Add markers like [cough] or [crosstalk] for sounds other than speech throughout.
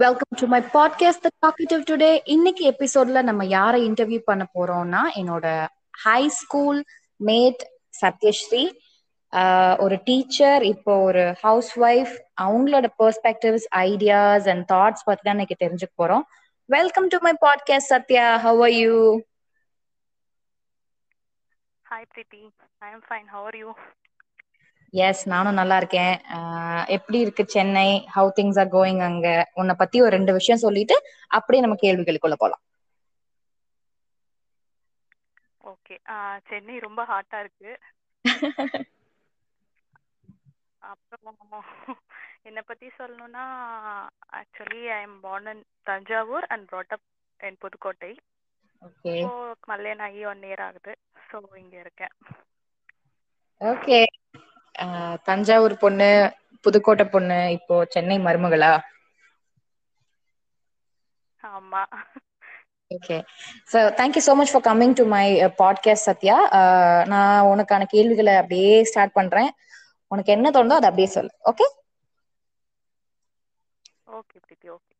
Welcome to my podcast the talkative today இன்னைக்கு எபிசோட்ல நம்ம யாரை இன்டர்வியூ பண்ண போறோம்னா என்னோட ஹை ஸ்கூல் மேட் சத்யஸ்ரீ. ஒரு டீச்சர் இப்போ ஒரு ஹவுஸ் ஒய்ஃப் அவங்களோட பெர்ஸ்பெக்டிவ்ஸ் ஐடியாஸ் அண்ட் தாட்ஸ் பத்தி தான் இன்னைக்கு தெரிஞ்சுக்க போறோம். Welcome to my podcast Sathya. How are you hi Priti I am fine how are you yes நானும் நல்லா இருக்கேன். எப்படி இருக்கு Chennai? How things are going அங்க? உன்னை பத்தி ஒரு ரெண்டு விஷயம் சொல்லிட்டு அப்படியே நம்ம கேள்விகளுக்குள்ள போலாம். ஓகே. சென்னை ரொம்ப ஹாட்டா இருக்கு. [laughs] அப்புறம் என்னை பத்தி சொல்லணும்னா actually I am born in Thanjavur and brought up in Pudukkottai. Okay கல்யாணம் ஆகி ஒன் இயர் ஆகுது. ஸோ இங்க இருக்கேன். ஓகே தஞ்சாவூர் பொண்ணு புதுக்கோட்டை பொண்ணு இப்போ சென்னை மருமகளா? ஆமா. Okay so thank you so much for coming to my podcast Sathya நான் உனக்கான கேள்விகளை அப்படியே ஸ்டார்ட் பண்றேன். உனக்கு என்ன தோணுதோ அதை அப்படியே சொல்லு. ஓகே ஓகே பிரீத்தி ஓகே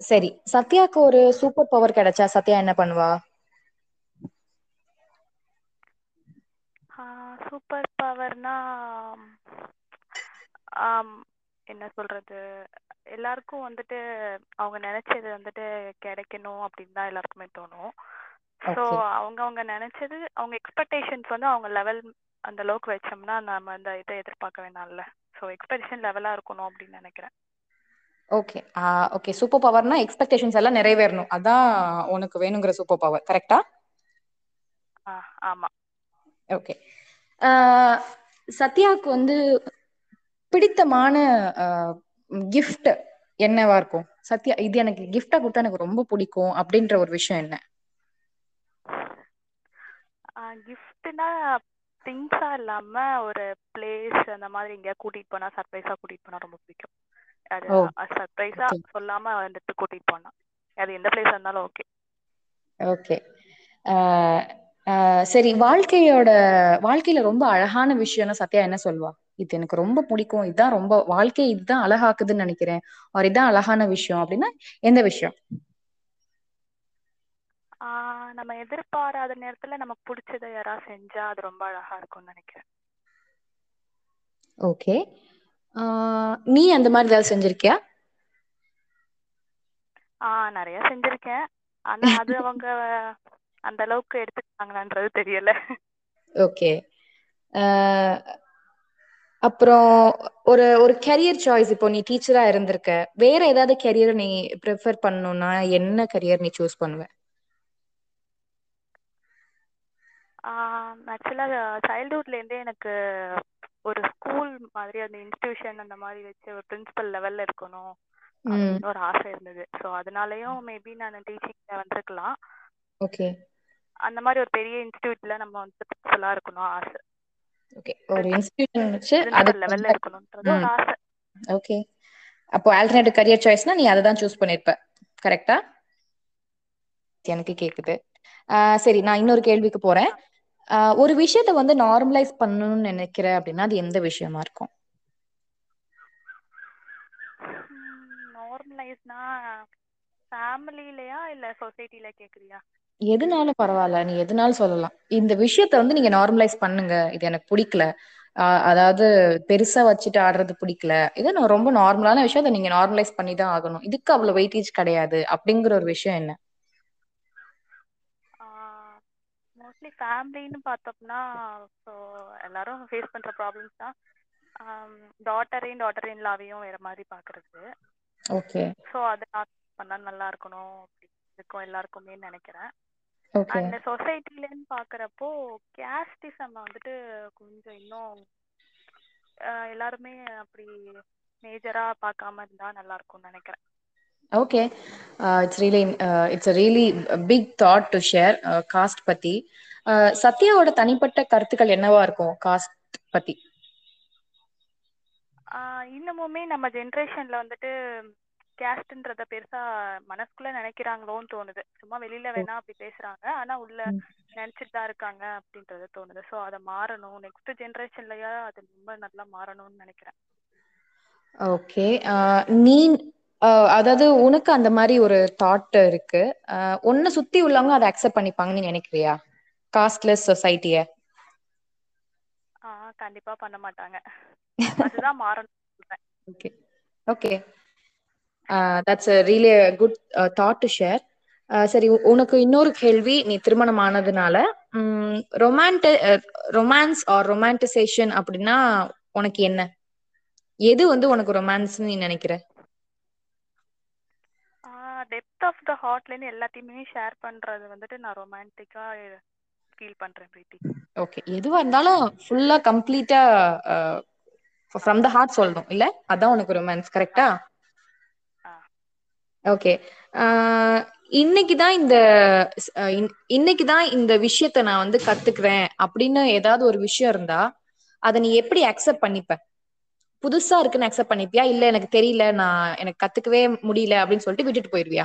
சரி. சத்யாக்கு ஒரு சூப்பர் பவர் கிடைச்சா சத்யா என்ன பண்ணுவா? சூப்பர் பவர்னா என்ன சொல்றது? எல்லாருக்கும் வந்துட்டு அவங்க நினைச்சது வந்துட்டு கிடைக்கணும் அப்படின்னு தான் எல்லாருக்குமே தோணும். ஸோ. அவங்க அவங்க நினைச்சது அவங்க எக்ஸ்பெக்டேஷன்ஸ் வந்து அவங்க லெவல் அந்த அளவுக்கு வச்சோம்னா நம்ம அந்த இதை எதிர்பார்க்க வேணாம்ல. ஸோ எக்ஸ்பெக்டேஷன் லெவலா இருக்கணும் அப்படின்னு நினைக்கிறேன். ஓகே ஓகே சூப்பர் பவர்னா எக்ஸ்பெக்டேஷன்ஸ் எல்லாம் நிறைவேறணும். அதான் உனக்கு வேணுங்கிற சூப்பர் பவர் கரெக்டா ஆ? ஆமா. ஓகே சத்யாவுக்கு வந்து பிடித்தமான கிஃப்ட் என்னவா இருக்கும்? சத்யா இது எனக்கு கிஃப்டா கொடுத்தா எனக்கு ரொம்ப பிடிக்கும் அப்படின்ற ஒரு விஷயம் என்ன? கிஃப்ட்னா திங்ஸா இல்லாம ஒரு பிளேஸ் அந்த மாதிரி எங்கேயா கூட்டிட்டு போனா சர்ப்ரைஸா கூட்டிட்டு போனா ரொம்ப பிடிக்கும். அது சர்ப்ரைஸா. சொல்லாம வந்துட்டு கூட்டிட்டு போனா. அது எந்த பிளேஸ் இருந்தாலும் ஓகே ஓகே சரி வாழ்க்கையோட வாழ்க்கையில ரொம்ப அழகான விஷயம்னா சத்யா என்ன சொல்வா இது எனக்கு ரொம்ப பிடிக்கும். இதுதான் ரொம்ப வாழ்க்கை இதுதான் அழகாக்குதுன்னு நினைக்கிறேன். ஒரு இதான் அழகான விஷயம் அப்படின்னா எந்த விஷயம்? நம்ம எதிர்பாராத நேரத்துல நமக்கு பிடிச்சதை யாராவது செஞ்சா அது ரொம்ப அழகா இருக்கும்னு நினைக்கிறேன். ஓகே. நீ அந்த மாதிரி ஏதாவது செஞ்சிருக்கியா? ஆஹ் நிறைய செஞ்சிருக்கேன். ஆனா அது அவங்க அந்த அளவுக்கு எடுத்துக்கிட்டாங்களான்றது தெரியல. ஓகே. அப்புறம் ஒரு ஒரு கெரியர் சாய்ஸ் இப்போ நீ டீச்சரா இருந்திருக்க. வேற ஏதாவது கெரியர் நீ ப்ரிஃபர் பண்ணணும்னா என்ன கெரியர் நீ சூஸ் பண்ணுவ? ஆக்சுவலாக சைல்ட்ஹுட்லேருந்தே எனக்கு ஒரு ஸ்கூல் மாதிரி அந்த இன்ஸ்டிடியூஷன் அந்த மாதிரி வச்சு ஒரு பிரின்சிபல் லெவல்ல இருக்கணும் அப்படின்னு ஒரு ஆசை இருந்தது. ஸோ அதனாலயும் மேபி நான் டீச்சிங்ல வந்திருக்கலாம். ஓகே. அந்த மாதிரி ஒரு பெரிய இன்ஸ்டிடியூட்ல நம்ம வந்து பிரின்சிபலா இருக்கணும் ஆசை. ஓகே ஒரு இன்ஸ்டிடியூஷன் வச்சு அதுக்கு லெவல்ல இருக்கணும்ன்றது ஒரு ஆசை. ஓகே அப்போ ஆல்டர்னேட்டிவ் கரியர் சாய்ஸ்னா நீ அதை தான் சூஸ் பண்ணிருப்ப. கரெக்டா எனக்கு கேக்குது. சரி நான் இன்னொரு கேள்விக்கு போறேன். ஒரு விஷயத்த வந்து நார்மலைஸ் பண்ணணும்னு நினைக்கிற அப்படின்னா அது எந்த விஷயமா இருக்கும்? நார்மலைஸ்னா ஃபேமிலிலயா இல்ல சொசைட்டில கேக்குறியா? எதுனாலும் பரவாயில்ல நீ எதுனாலும் சொல்லலாம். இந்த விஷயத்த வந்து நீங்க நார்மலைஸ் பண்ணுங்க. இது எனக்கு பிடிக்கல. அதாவது பெருசா வச்சுட்டு ஆடுறது பிடிக்கல. இது நான் ரொம்ப நார்மலான விஷயம் அதை நீங்க நார்மலைஸ் பண்ணி தான் ஆகணும். இதுக்கு அவ்வளவு வெயிட்டேஜ் கிடையாது. அப்படிங்கிற ஒரு விஷயம் என்ன? மோஸ்ட்லி ஃபேமிலின்னு பார்த்தோம்னா ஸோ எல்லாரும் ஃபேஸ் பண்ற ப்ராப்ளம்ஸ் தான். டாட்டரையும் டாட்டர் இன்லாவையும் வேற மாதிரி பார்க்கறது. ஓகே ஸோ அதை பண்ணா நல்லா இருக்கணும். இருக்கும் எல்லாருக்குமே நினைக்கிறேன். அந்த சொசைட்டிலன்னு பார்க்குறப்போ கேஸ்டிசம் வந்துட்டு கொஞ்சம் இன்னும் எல்லாருமே அப்படி மேஜரா பார்க்காம இருந்தா நல்லா இருக்கும்னு நினைக்கிறேன் okay it's really it's really big thought to share caste பத்தி. சத்யாவோட தனிப்பட்ட கருத்துக்கள் என்னவா இருக்கும் காஸ்ட் பத்தி? இன்னமுமே நம்ம ஜென்ரேஷன்ல வந்துட்டு கேஸ்ட்ன்றத பெருசா மனசுக்குள்ள நினைக்கிறாங்களோன்னு தோணுது. சும்மா வெளியில வேணா அப்படி பேசுறாங்க. ஆனா உள்ள. நினைச்சிட்டு தான் இருக்காங்க அப்படின்றது தோணுது. ஸோ அதை மாறணும். நெக்ஸ்ட் ஜென்ரேஷன்லயா அது ரொம்ப நல்லா மாறணும்னு நினைக்கிறேன். ஓகே நீ அதாவது உனக்கு அந்த மாதிரி ஒரு தாட் இருக்கு. உன்னை சுத்தி உள்ளவங்க அதை அக்செப்ட் பண்ணிப்பாங்கன்னு நினைக்கிறியா? காஸ்ட்லெஸ் சொசைட்டிய கண்டிப்பா பண்ண மாட்டாங்க. அதுதான் மாறணும் okay okay that's really good thought to share சரி உனக்கு இன்னொரு கேள்வி நீ திருமணம் ஆனதுனால ரொமான்டி ரொமான்ஸ் ஆர் ரொமான்டிசேஷன் அப்படின்னா உனக்கு என்ன? எது வந்து உனக்கு ரொமான்ஸ்னு நீ நினைக்கிற? டெப்த் ஆஃப் த ஹார்ட்லேருந்து எல்லாத்தையுமே ஷேர் பண்றது வந்துட்டு நான் ரொமான்டிக்கா ஃபீல் பண்றேன் பிரீத்தி. ஓகே எதுவா இருந்தாலும் ஃபுல்லா கம்ப்ளீட்டா ஃப்ரம் த ஹார்ட் சொல்லணும் இல்ல? அதான் உனக்கு ரொமான்ஸ் கரெக்டா ஓகே இன்னைக்கு தான் இந்த இன்னைக்கு தான் இந்த விஷயத்த நான் வந்து கத்துக்கிறேன் அப்படின்னு ஏதாவது ஒரு விஷயம் இருந்தா அதை நீ எப்படி அக்செப்ட் பண்ணிப்ப? புதுசா இருக்குன்னு அக்செப்ட் பண்ணிப்பியா? இல்ல எனக்கு தெரியல நான் எனக்கு கத்துக்கவே முடியல அப்படின்னு சொல்லிட்டு விட்டுட்டு போயிருவியா?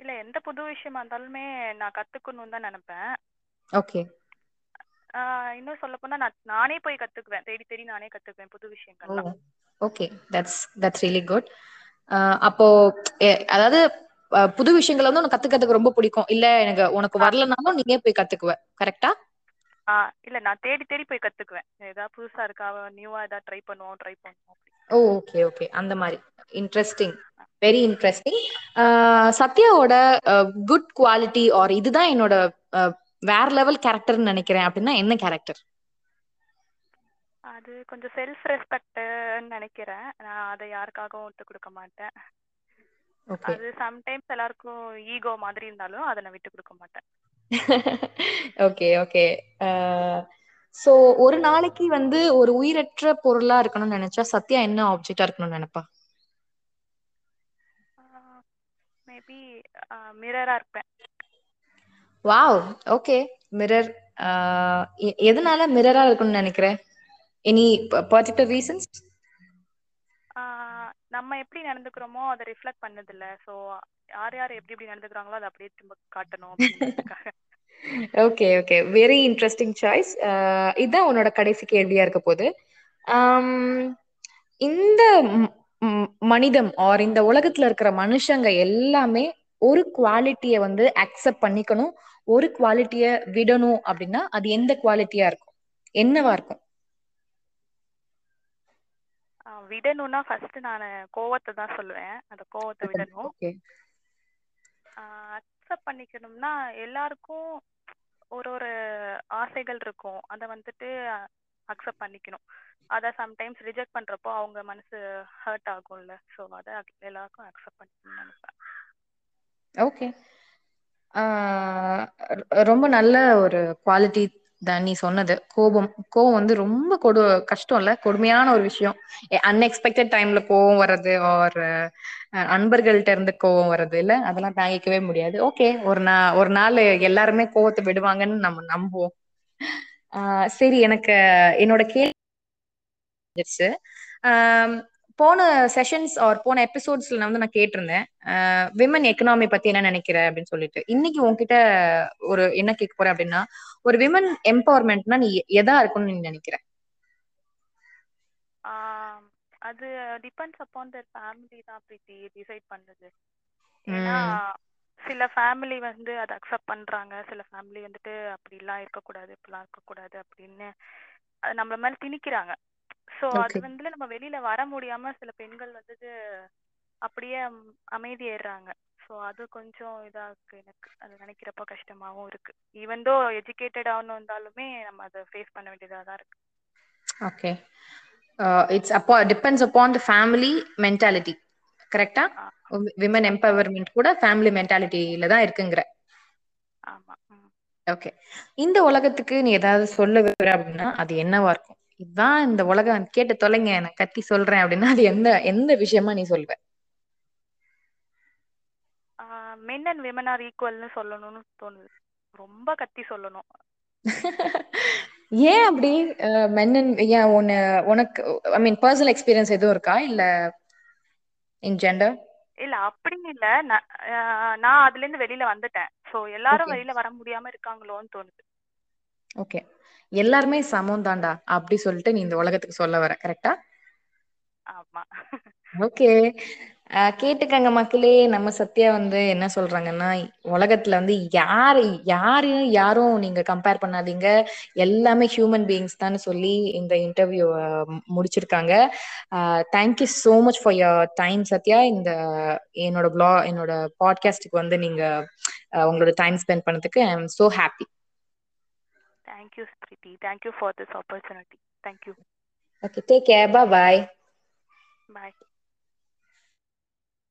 இல்ல எந்த புது விஷயமா இருந்தாலுமே நான் கத்துக்கணும்னு தான் நினைப்பேன். ஓகே இன்னும் சொல்ல போனா நான் நானே போய் கத்துக்குவேன். தேடி தேடி நானே கத்துக்குவேன் புது விஷயங்கள்லாம். Okay that's that's really good அப்போ அதாவது புது விஷயங்களை வந்து உனக்கு கத்துக்கிறதுக்கு ரொம்ப பிடிக்கும். இல்ல எனக்கு உனக்கு வரலனாலும் நீயே போய் கத்துக்குவ. கரெக்டா இல்ல நான் தேடி தேடி போய் கத்துக்குவேன். ஏதாவது புதுசா இருக்கா? நியூவா ஏதாவது ட்ரை பண்ணுவோம் ட்ரை பண்ணுவோம். ஓகே ஓகே அந்த மாதிரி. இன்ட்ரெஸ்டிங் வெரி இன்ட்ரெஸ்டிங் சத்யாவோட குட் குவாலிட்டி ஆர் இதுதான் என்னோட வேற லெவல் கேரக்டர்னு நினைக்கிறேன். அப்படின்னா என்ன கேரக்டர் அது கொஞ்சம் செல்ஃப் ரெஸ்பெக்ட்னு நினைக்கிறேன். நான் அதை யாருக்காகவும் விட்டு கொடுக்க மாட்டேன். ஓகே அது சம்டைம்ஸ் எல்லாருக்கும் ஈகோ மாதிரி இருந்தாலும் அதை நான் விட்டு கொடுக்க மாட்டேன். ஓகே ஓகே சோ ஒரு நாளைக்கு வந்து ஒரு உயிரற்ற பொருளா இருக்கணும்னு நினைச்சா சத்யா என்ன ஆப்ஜெக்டா இருக்கணும்னு நினைப்பா? மேபி மிரரா இருப்பேன். வாவ் ஓகே மிரர் எதனால மிரரா இருக்கணும்னு நினைக்கிறேன் எனி பர்டிகுலர் ரீசன்ஸ் நம்ம எப்படி நடந்துக்கிறோமோ அதை ரிஃப்ளெக்ட் பண்ணதில்ல. ஸோ யார் யார் எப்படி எப்படி நடந்துக்கிறாங்களோ அதை அப்படியே திரும்ப காட்டணும் okay okay very interesting choice இதுதான் உன்னோட கடைசி கேள்வியா இருக்க ஆம், இந்த மனிதம் ஆர் இந்த உலகத்துல இருக்கிற மனுஷங்க எல்லாமே ஒரு குவாலிட்டிய வந்து அக்செப்ட் பண்ணிக்கணும் ஒரு குவாலிட்டிய விடணும் அப்படின்னா அது எந்த குவாலிட்டியா இருக்கும்? என்னவா இருக்கும்? விடணும்னா ஃபர்ஸ்ட் நான் கோவத்தை தான் சொல்லுவேன். அந்த கோவத்தை விடணும். அக்செப்ட் பண்ணிக்கணும்னா எல்லாருக்கும் ஒரு ஒரு ஆசைகள் இருக்கும். அதை வந்துட்டு அக்செப்ட் பண்ணிக்கணும். அதை சம்டைம்ஸ் ரிஜெக்ட் பண்றப்போ அவங்க மனசு ஹர்ட் ஆகும்ல. ஸோ அதை எல்லாருக்கும் அக்செப்ட் பண்ணிக்கணும்னு நினைப்பேன். ஓகே ரொம்ப நல்ல ஒரு குவாலிட்டி தான் நீ சொன்னது. கோபம். கோபம் வந்து ரொம்ப கொடு கஷ்டம் இல்ல கொடுமையான ஒரு விஷயம். அன்எக்ஸ்பெக்டட் டைம்ல கோவம் வர்றது ஒரு அன்பர்கள்ட்ட இருந்து கோவம் வர்றது இல்ல? அதெல்லாம் தாங்கிக்கவே முடியாது. ஓகே ஒரு நா ஒரு நாள் எல்லாருமே கோவத்தை விடுவாங்கன்னு நம்ம நம்புவோம். ஆஹ் சரி எனக்கு என்னோட கேள்வி போன செஷன்ஸ் ஆர் போன எபிசோட்ஸ்ல நான் வந்து நான் கேட்டிருந்தேன். விமன் எக்கனாமி பத்தி என்ன நினைக்கிற அப்படின்னு சொல்லிட்டு. இன்னைக்கு உன்கிட்ட ஒரு என்ன கேட்க போறேன் அப்படின்னா ஒரு விமன் எம்பவர்மெண்ட்னா நீ எதா இருக்கும்னு நீ நினைக்கிற? அது டிபெண்ட்ஸ் அப்பான் த ஃபேமிலி தான் பிரீத்தி டிசைட் பண்ணுது. ஏன்னா சில ஃபேமிலி வந்து அதை அக்செப்ட் பண்றாங்க. சில ஃபேமிலி வந்துட்டு அப்படிலாம் இருக்கக்கூடாது இப்படிலாம் இருக்கக்கூடாது அப்படின்னு நம்மள மேல திணிக்கிறாங்க. ஸோ அது. வந்து நம்ம வெளியில வர முடியாம சில பெண்கள் வந்துட்டு அப்படியே அம்- அமைதியாயிடுறாங்க. ஸோ அது கொஞ்சம் இதா இருக்கு எனக்கு. அது நினைக்கிறப்ப கஷ்டமாவும் இருக்கு. ஈவன் தோ எஜுகேட்டட் ஆகணும் இருந்தாலுமே நம்ம அதை ஃபேஸ் பண்ண வேண்டியதா தான் இருக்கு. ஓகே இட்ஸ் அப்போ depends upon the family mentality கரெக்டா விமன் எம்பவர்மெண்ட் கூட ஃபேமிலி மென்டாலிட்டியில தான் இருக்குங்கிற. ஆமா. ஓகே இந்த உலகத்துக்கு நீ ஏதாவது சொல்ல விரும்புற அப்படின்னா அது என்னவா இருக்கும்? இதுதான் இந்த உலகம். கேட்டு தொலைங்க நான் கத்தி சொல்றேன் அப்படின்னா அது எந்த எந்த விஷயமா நீ சொல்வ? மென் அண்ட் விமன் ஆர் ஈக்குவல்னு சொல்லணும்னு தோணுது. ரொம்ப கத்தி சொல்லணும். ஏன் அப்படி? மென்னன் ஏன் உன்ன உனக்கு ஐ மீன் பர்சனல் எக்ஸ்பீரியன்ஸ் எதுவும் இருக்கா? இல்ல இன் ஜெண்டர் இல்ல அப்படின்னு இல்ல. நான் அதுல இருந்து வெளியில வந்துட்டேன். சோ எல்லாரும். வெளியில வர முடியாம இருக்காங்களோன்னு தோணுது. ஓகே எல்லாருமே சமம் தான்டா அப்படி சொல்லிட்டு நீ இந்த உலகத்துக்கு சொல்ல வர கரெக்டா ஆமா. ஓகே கேட்டுக்கங்க மக்களே நம்ம சத்யா வந்து என்ன சொல்றாங்கன்னா உலகத்துல வந்து யாரு யாரையும் யாரும் நீங்க கம்பேர் பண்ணாதீங்க. எல்லாமே ஹியூமன் பீயிங்ஸ் தான் சொல்லி இந்த இன்டர்வியூ முடிச்சிருக்காங்க. Thank you so much for your time Sathya. இந்த என்னோட ப்ளா என்னோட பாட்காஸ்டுக்கு வந்து நீங்க உங்களோட டைம் ஸ்பெண்ட் பண்ணதுக்கு I am so happy Thank you, Priti. Thank you for this opportunity. Thank you. Okay, take care. Bye-bye. Bye.